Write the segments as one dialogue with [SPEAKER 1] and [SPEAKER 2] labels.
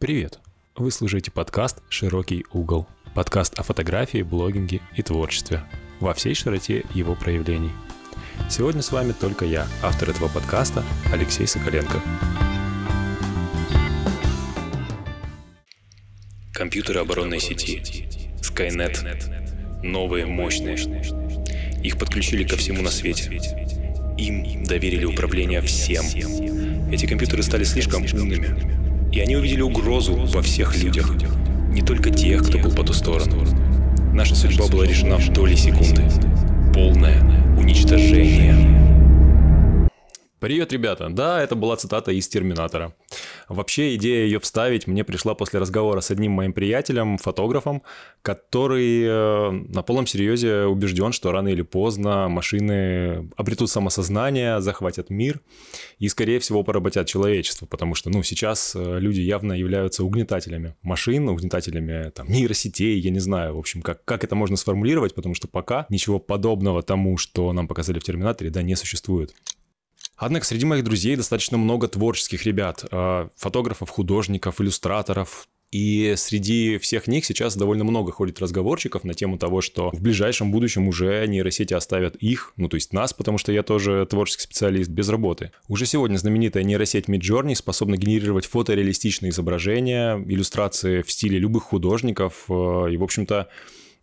[SPEAKER 1] Привет! Вы слушаете подкаст «Широкий угол». Подкаст о фотографии, блогинге и творчестве. Во всей широте его проявлений. Сегодня с вами только я, автор этого подкаста Алексей Соколенко. Компьютеры оборонной сети. Skynet. Новые, мощные. Их подключили ко всему на свете. Им доверили управление всем. Эти компьютеры стали слишком умными. И они увидели угрозу во всех людях. Не только тех, кто был по ту сторону. Наша судьба была решена в доли секунды. Полное уничтожение. Привет, ребята! Да, это была цитата из «Терминатора». Вообще, идея ее вставить мне пришла после разговора с одним моим приятелем, фотографом, который э, на полном серьезе убежден, что рано или поздно машины обретут самосознание, захватят мир и, скорее всего, поработят человечество, потому что, ну, сейчас э, люди явно являются угнетателями машин, угнетателями там, нейросетей, я не знаю, в общем, как, как это можно сформулировать, потому что пока ничего подобного тому, что нам показали в «Терминаторе», да, не существует. Однако среди моих друзей достаточно много творческих ребят, э, фотографов, художников, иллюстраторов, и среди всех них сейчас довольно много ходит разговорчиков на тему того, что в ближайшем будущем уже нейросети оставят их, ну то есть нас, потому что я тоже творческий специалист, без работы. Уже сегодня знаменитая нейросеть Midjourney способна генерировать фотореалистичные изображения, иллюстрации в стиле любых художников, э, и, в общем-то,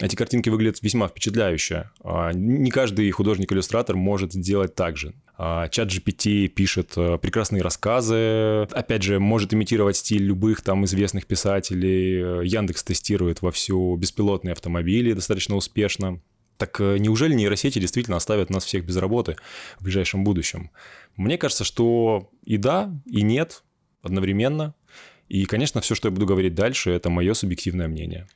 [SPEAKER 1] эти картинки выглядят весьма впечатляюще. А, не каждый художник-иллюстратор может сделать так же. Чат GPT пишет э, прекрасные рассказы, опять же, может имитировать стиль любых там известных писателей. Яндекс тестирует вовсю беспилотные автомобили достаточно успешно. Так э, неужели нейросети действительно оставят нас всех без работы в ближайшем будущем? Мне кажется, что и да, и нет одновременно. И, конечно, все, что я буду говорить дальше, это мое субъективное мнение.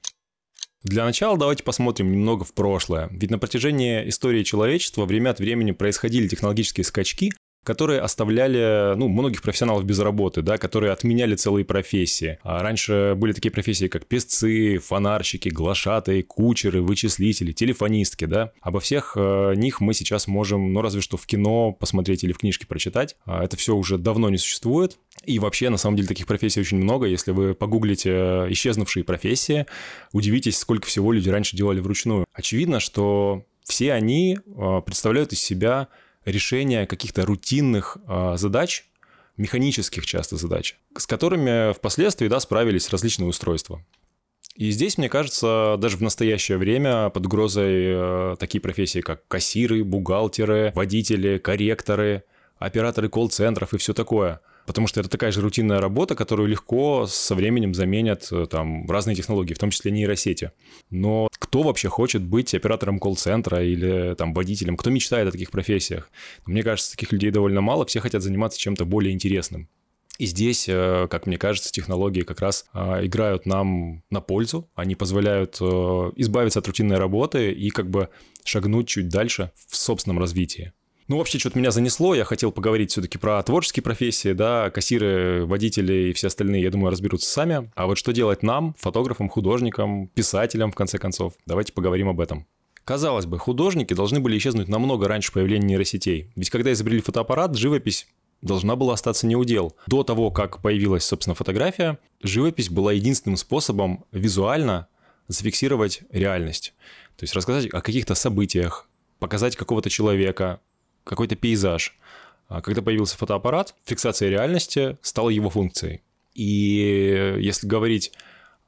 [SPEAKER 1] Для начала давайте посмотрим немного в прошлое. Ведь на протяжении истории человечества время от времени происходили технологические скачки, которые оставляли ну, многих профессионалов без работы, да, которые отменяли целые профессии. А раньше были такие профессии, как песцы, фонарщики, глашатые, кучеры, вычислители, телефонистки. Да. Обо всех э, них мы сейчас можем, ну разве что в кино посмотреть или в книжке прочитать. А это все уже давно не существует. И вообще, на самом деле, таких профессий очень много. Если вы погуглите э, исчезнувшие профессии, удивитесь, сколько всего люди раньше делали вручную. Очевидно, что все они э, представляют из себя решение каких-то рутинных э, задач, механических часто задач, с которыми впоследствии да, справились различные устройства. И здесь, мне кажется, даже в настоящее время под угрозой э, такие профессии, как кассиры, бухгалтеры, водители, корректоры, операторы колл-центров и все такое – потому что это такая же рутинная работа, которую легко со временем заменят э, там разные технологии, в том числе нейросети. Но кто вообще хочет быть оператором колл-центра или там водителем? Кто мечтает о таких профессиях? Мне кажется, таких людей довольно мало, все хотят заниматься чем-то более интересным. И здесь, э, как мне кажется, технологии как раз э, играют нам на пользу. Они позволяют избавиться от рутинной работы и как бы шагнуть чуть дальше в собственном развитии. Ну, вообще, что-то меня занесло. Я хотел поговорить все-таки про творческие профессии, да, кассиры, водители и все остальные, я думаю, разберутся сами. А вот что делать нам, фотографам, художникам, писателям, в конце концов? Давайте поговорим об этом. Казалось бы, художники должны были исчезнуть намного раньше появления нейросетей. Ведь когда изобрели фотоаппарат, живопись должна была остаться неудел. До того, как появилась, собственно, фотография, живопись была единственным способом визуально зафиксировать реальность. То есть рассказать о каких-то событиях, показать какого-то человека, какой-то пейзаж. А когда появился фотоаппарат, фиксация реальности стала его функцией. И если говорить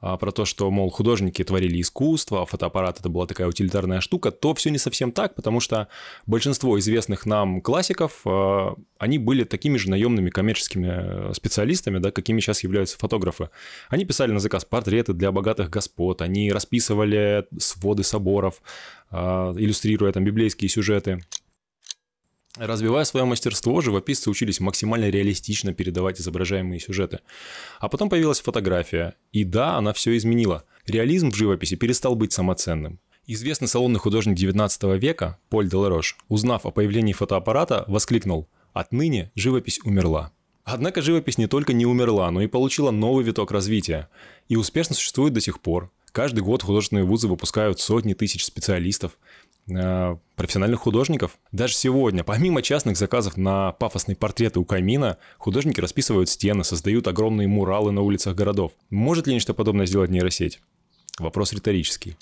[SPEAKER 1] а, про то, что, мол, художники творили искусство, а фотоаппарат это была такая утилитарная штука, то все не совсем так, потому что большинство известных нам классиков, а, они были такими же наемными коммерческими специалистами, да, какими сейчас являются фотографы. Они писали на заказ портреты для богатых господ, они расписывали своды соборов, иллюстрируя там библейские сюжеты. Развивая свое мастерство, живописцы учились максимально реалистично передавать изображаемые сюжеты. А потом появилась фотография, и да, она все изменила. Реализм в живописи перестал быть самоценным. Известный салонный художник 19 века Поль Деларош, узнав о появлении фотоаппарата, воскликнул «Отныне живопись умерла». Однако живопись не только не умерла, но и получила новый виток развития. И успешно существует до сих пор. Каждый год художественные вузы выпускают сотни тысяч специалистов. Э, профессиональных художников. Даже сегодня, помимо частных заказов на пафосные портреты у камина, художники расписывают стены, создают огромные муралы на улицах городов. Может ли нечто подобное сделать нейросеть? Вопрос риторический.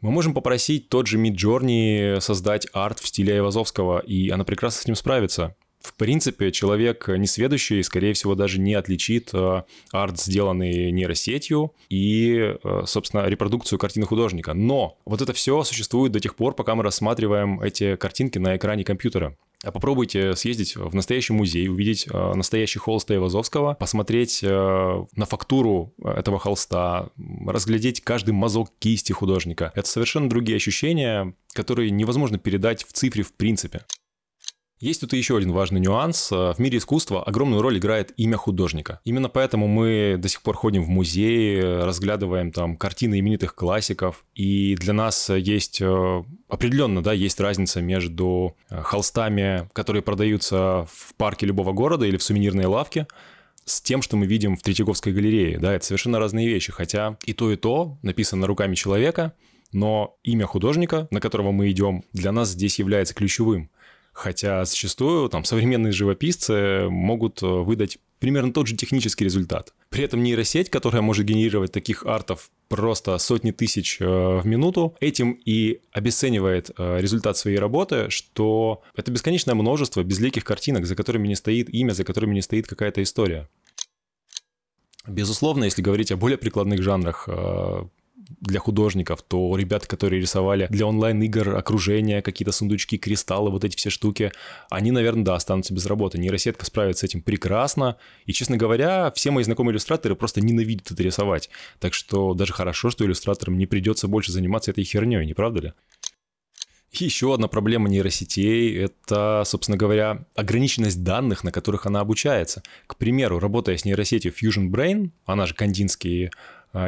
[SPEAKER 1] Мы можем попросить тот же Midjourney создать арт в стиле Айвазовского, и она прекрасно с ним справится. В принципе, человек несведущий, скорее всего, даже не отличит э, арт, сделанный нейросетью, и, э, собственно, репродукцию картины художника. Но вот это все существует до тех пор, пока мы рассматриваем эти картинки на экране компьютера. А попробуйте съездить в настоящий музей, увидеть э, настоящий холст Айвазовского, посмотреть на фактуру этого холста, разглядеть каждый мазок кисти художника. Это совершенно другие ощущения, которые невозможно передать в цифре в принципе. Есть тут еще один важный нюанс. В мире искусства огромную роль играет имя художника. Именно поэтому мы до сих пор ходим в музеи, разглядываем там картины именитых классиков. И для нас есть э, определенно, да, есть разница между э, холстами, которые продаются в парке любого города или в сувенирной лавке, с тем, что мы видим в Третьяковской галерее. Да, это совершенно разные вещи. Хотя и то, и то написано руками человека, но имя художника, на которого мы идем, для нас здесь является ключевым. Хотя зачастую там современные живописцы могут э, выдать примерно тот же технический результат. При этом нейросеть, которая может генерировать таких артов просто сотни тысяч э, в минуту, этим и обесценивает э, результат своей работы, что это бесконечное множество безликих картинок, за которыми не стоит имя, за которыми не стоит какая-то история. Безусловно, если говорить о более прикладных жанрах, для художников, то ребята, которые рисовали для онлайн-игр окружение, какие-то сундучки, кристаллы, вот эти все штуки, они, наверное, да, останутся без работы. Нейросетка справится с этим прекрасно. И, честно говоря, все мои знакомые иллюстраторы просто ненавидят это рисовать. Так что даже хорошо, что иллюстраторам не придется больше заниматься этой херней, не правда ли? еще одна проблема нейросетей – это, собственно говоря, ограниченность данных, на которых она обучается. К примеру, работая с нейросетью Fusion Brain, она же кандинский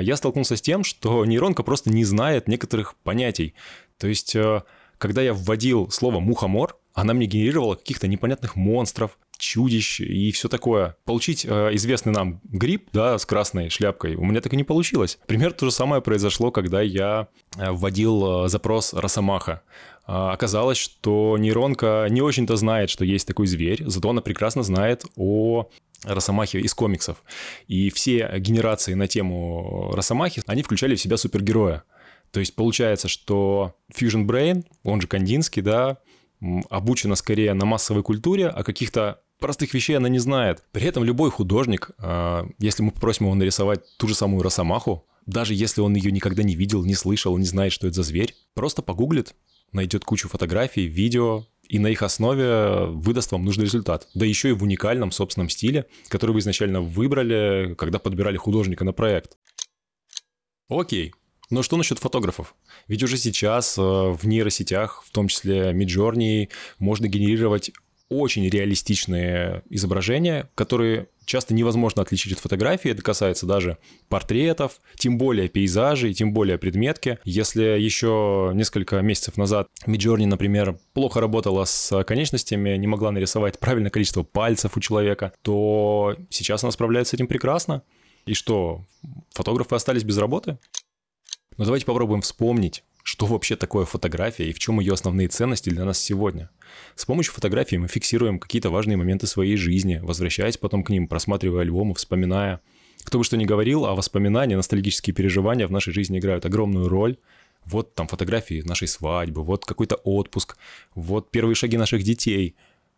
[SPEAKER 1] я столкнулся с тем, что нейронка просто не знает некоторых понятий. То есть, э, когда я вводил слово «мухомор», она мне генерировала каких-то непонятных монстров, чудищ и все такое. Получить э, известный нам гриб, да, с красной шляпкой, у меня так и не получилось. Пример то же самое произошло, когда я э, вводил э, запрос Росомаха. Э, оказалось, что нейронка не очень-то знает, что есть такой зверь, зато она прекрасно знает о Росомахи из комиксов. И все генерации на тему Росомахи, они включали в себя супергероя. То есть получается, что Fusion Brain, он же Кандинский, да, обучена скорее на массовой культуре, а каких-то простых вещей она не знает. При этом любой художник, а, если мы попросим его нарисовать ту же самую Росомаху, даже если он ее никогда не видел, не слышал, не знает, что это за зверь, просто погуглит, найдет кучу фотографий, видео, и на их основе выдаст вам нужный результат. Да еще и в уникальном собственном стиле, который вы изначально выбрали, когда подбирали художника на проект. Окей, но что насчет фотографов? Ведь уже сейчас э, в нейросетях, в том числе Midjourney, можно генерировать очень реалистичные изображения, которые часто невозможно отличить от фотографии. Это касается даже портретов, тем более пейзажей, тем более предметки. Если еще несколько месяцев назад Midjourney, например, плохо работала с конечностями, не могла нарисовать правильное количество пальцев у человека, то сейчас она справляется с этим прекрасно. И что, фотографы остались без работы? Но давайте попробуем вспомнить, что вообще такое фотография и в чем ее основные ценности для нас сегодня. С помощью фотографии мы фиксируем какие-то важные моменты своей жизни, возвращаясь потом к ним, просматривая альбомы, вспоминая. Кто бы что ни говорил, а воспоминания, ностальгические переживания в нашей жизни играют огромную роль. Вот там фотографии нашей свадьбы, вот какой-то отпуск, вот первые шаги наших детей.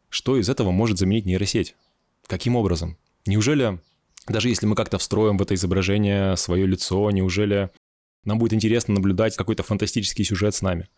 [SPEAKER 1] Что из этого может заменить нейросеть? Каким образом? Неужели даже если мы как-то встроим в это изображение свое лицо, неужели нам будет интересно наблюдать какой-то фантастический сюжет с нами.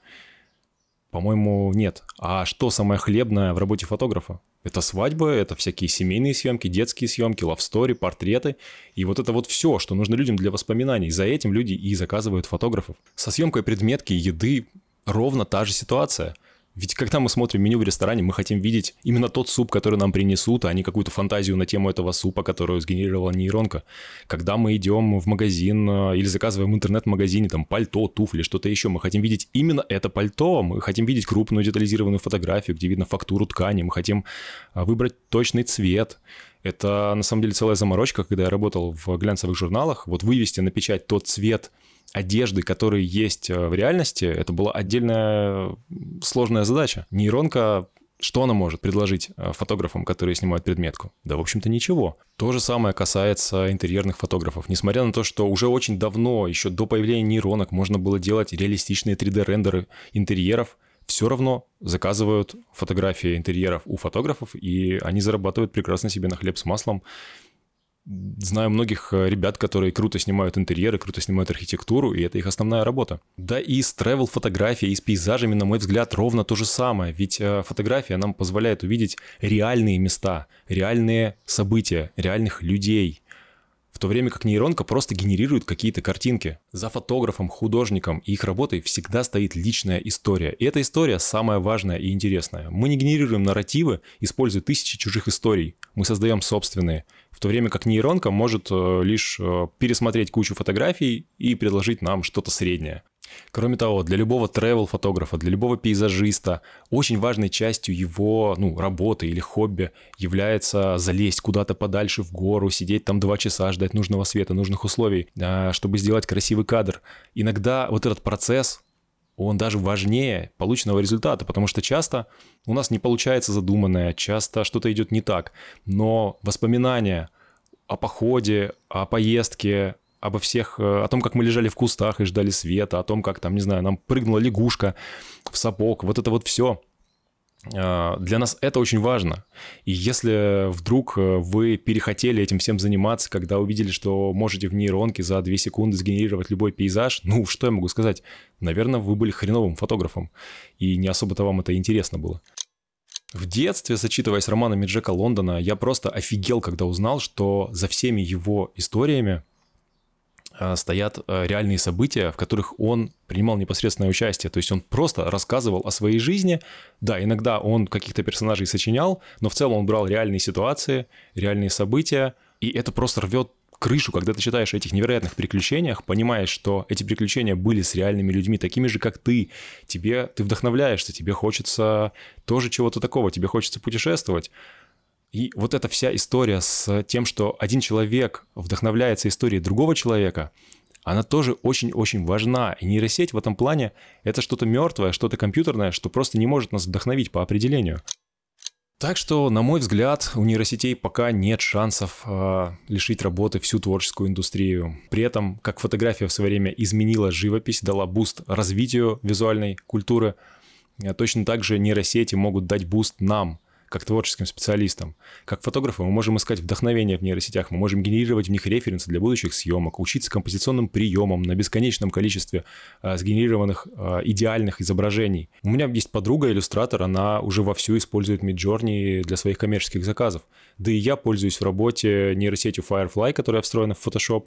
[SPEAKER 1] По-моему, нет. А что самое хлебное в работе фотографа? Это свадьбы, это всякие семейные съемки, детские съемки, лавстори, портреты. И вот это вот все, что нужно людям для воспоминаний. За этим люди и заказывают фотографов. Со съемкой предметки, еды ровно та же ситуация – ведь когда мы смотрим меню в ресторане, мы хотим видеть именно тот суп, который нам принесут, а не какую-то фантазию на тему этого супа, которую сгенерировала нейронка. Когда мы идем в магазин э, или заказываем в интернет-магазине там пальто, туфли, что-то еще, мы хотим видеть именно это пальто, мы хотим видеть крупную детализированную фотографию, где видно фактуру ткани, мы хотим э, выбрать точный цвет. Это на самом деле целая заморочка, когда я работал в глянцевых журналах. Вот вывести на печать тот цвет одежды, который есть э, в реальности, это была отдельная сложная задача. Нейронка что она может предложить э, фотографам, которые снимают предметку? Да, в общем-то, ничего. То же самое касается интерьерных фотографов. Несмотря на то, что уже очень давно, еще до появления нейронок, можно было делать реалистичные 3D-рендеры интерьеров, все равно заказывают фотографии интерьеров у фотографов, и они зарабатывают прекрасно себе на хлеб с маслом. Знаю многих э, ребят, которые круто снимают интерьеры, круто снимают архитектуру, и это их основная работа. Да и с travel фотографией, и с пейзажами, на мой взгляд, ровно то же самое. Ведь э, фотография нам позволяет увидеть реальные места, реальные события, реальных людей, то время как нейронка просто генерирует какие-то картинки. За фотографом, художником и их работой всегда стоит личная история. И эта история самая важная и интересная. Мы не генерируем нарративы, используя тысячи чужих историй. Мы создаем собственные. В то время как нейронка может э, лишь э, пересмотреть кучу фотографий и предложить нам что-то среднее. Кроме того, для любого travel-фотографа, для любого пейзажиста очень важной частью его ну, работы или хобби является залезть куда-то подальше в гору, сидеть там два часа, ждать нужного света, нужных условий, а, чтобы сделать красивый кадр. Иногда вот этот процесс, он даже важнее полученного результата, потому что часто у нас не получается задуманное, часто что-то идет не так, но воспоминания о походе, о поездке, обо всех, э, о том, как мы лежали в кустах и ждали света, о том, как там, не знаю, нам прыгнула лягушка в сапог, вот это вот все. Э, для нас это очень важно. И если вдруг э, вы перехотели этим всем заниматься, когда увидели, что можете в нейронке за 2 секунды сгенерировать любой пейзаж, ну, что я могу сказать? Наверное, вы были хреновым фотографом, и не особо-то вам это интересно было. В детстве, зачитываясь романами Джека Лондона, я просто офигел, когда узнал, что за всеми его историями стоят э, реальные события, в которых он принимал непосредственное участие. То есть он просто рассказывал о своей жизни. Да, иногда он каких-то персонажей сочинял, но в целом он брал реальные ситуации, реальные события, и это просто рвет крышу, когда ты читаешь о этих невероятных приключениях, понимаешь, что эти приключения были с реальными людьми, такими же, как ты. Тебе, ты вдохновляешься, тебе хочется тоже чего-то такого, тебе хочется путешествовать. И вот эта вся история с тем, что один человек вдохновляется историей другого человека, она тоже очень-очень важна. И нейросеть в этом плане — это что-то мертвое, что-то компьютерное, что просто не может нас вдохновить по определению. Так что, на мой взгляд, у нейросетей пока нет шансов э, лишить работы всю творческую индустрию. При этом, как фотография в свое время изменила живопись, дала boost развитию визуальной культуры, э, точно так же нейросети могут дать boost нам, как творческим специалистам. Как фотографы мы можем искать вдохновение в нейросетях, мы можем генерировать в них референсы для будущих съемок, учиться композиционным приемам на бесконечном количестве э, сгенерированных э, идеальных изображений. У меня есть подруга-иллюстратор, она уже вовсю использует Midjourney для своих коммерческих заказов. Да и я пользуюсь в работе нейросетью Firefly, которая встроена в Photoshop.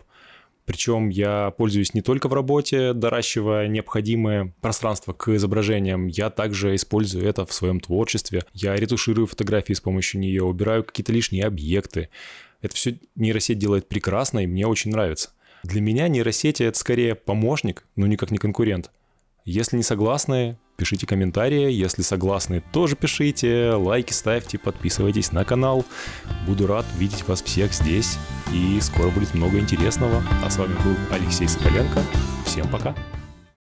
[SPEAKER 1] Причем я пользуюсь не только в работе, доращивая необходимое пространство к изображениям, я также использую это в своем творчестве. Я ретуширую фотографии с помощью нее, убираю какие-то лишние объекты. Это все нейросеть делает прекрасно, и мне очень нравится. Для меня нейросети — это скорее помощник, но никак не конкурент. Если не согласны, пишите комментарии. Если согласны, тоже пишите. Лайки ставьте, подписывайтесь на канал. Буду рад видеть вас всех здесь. И скоро будет много интересного. А с вами был Алексей Соколенко. Всем пока.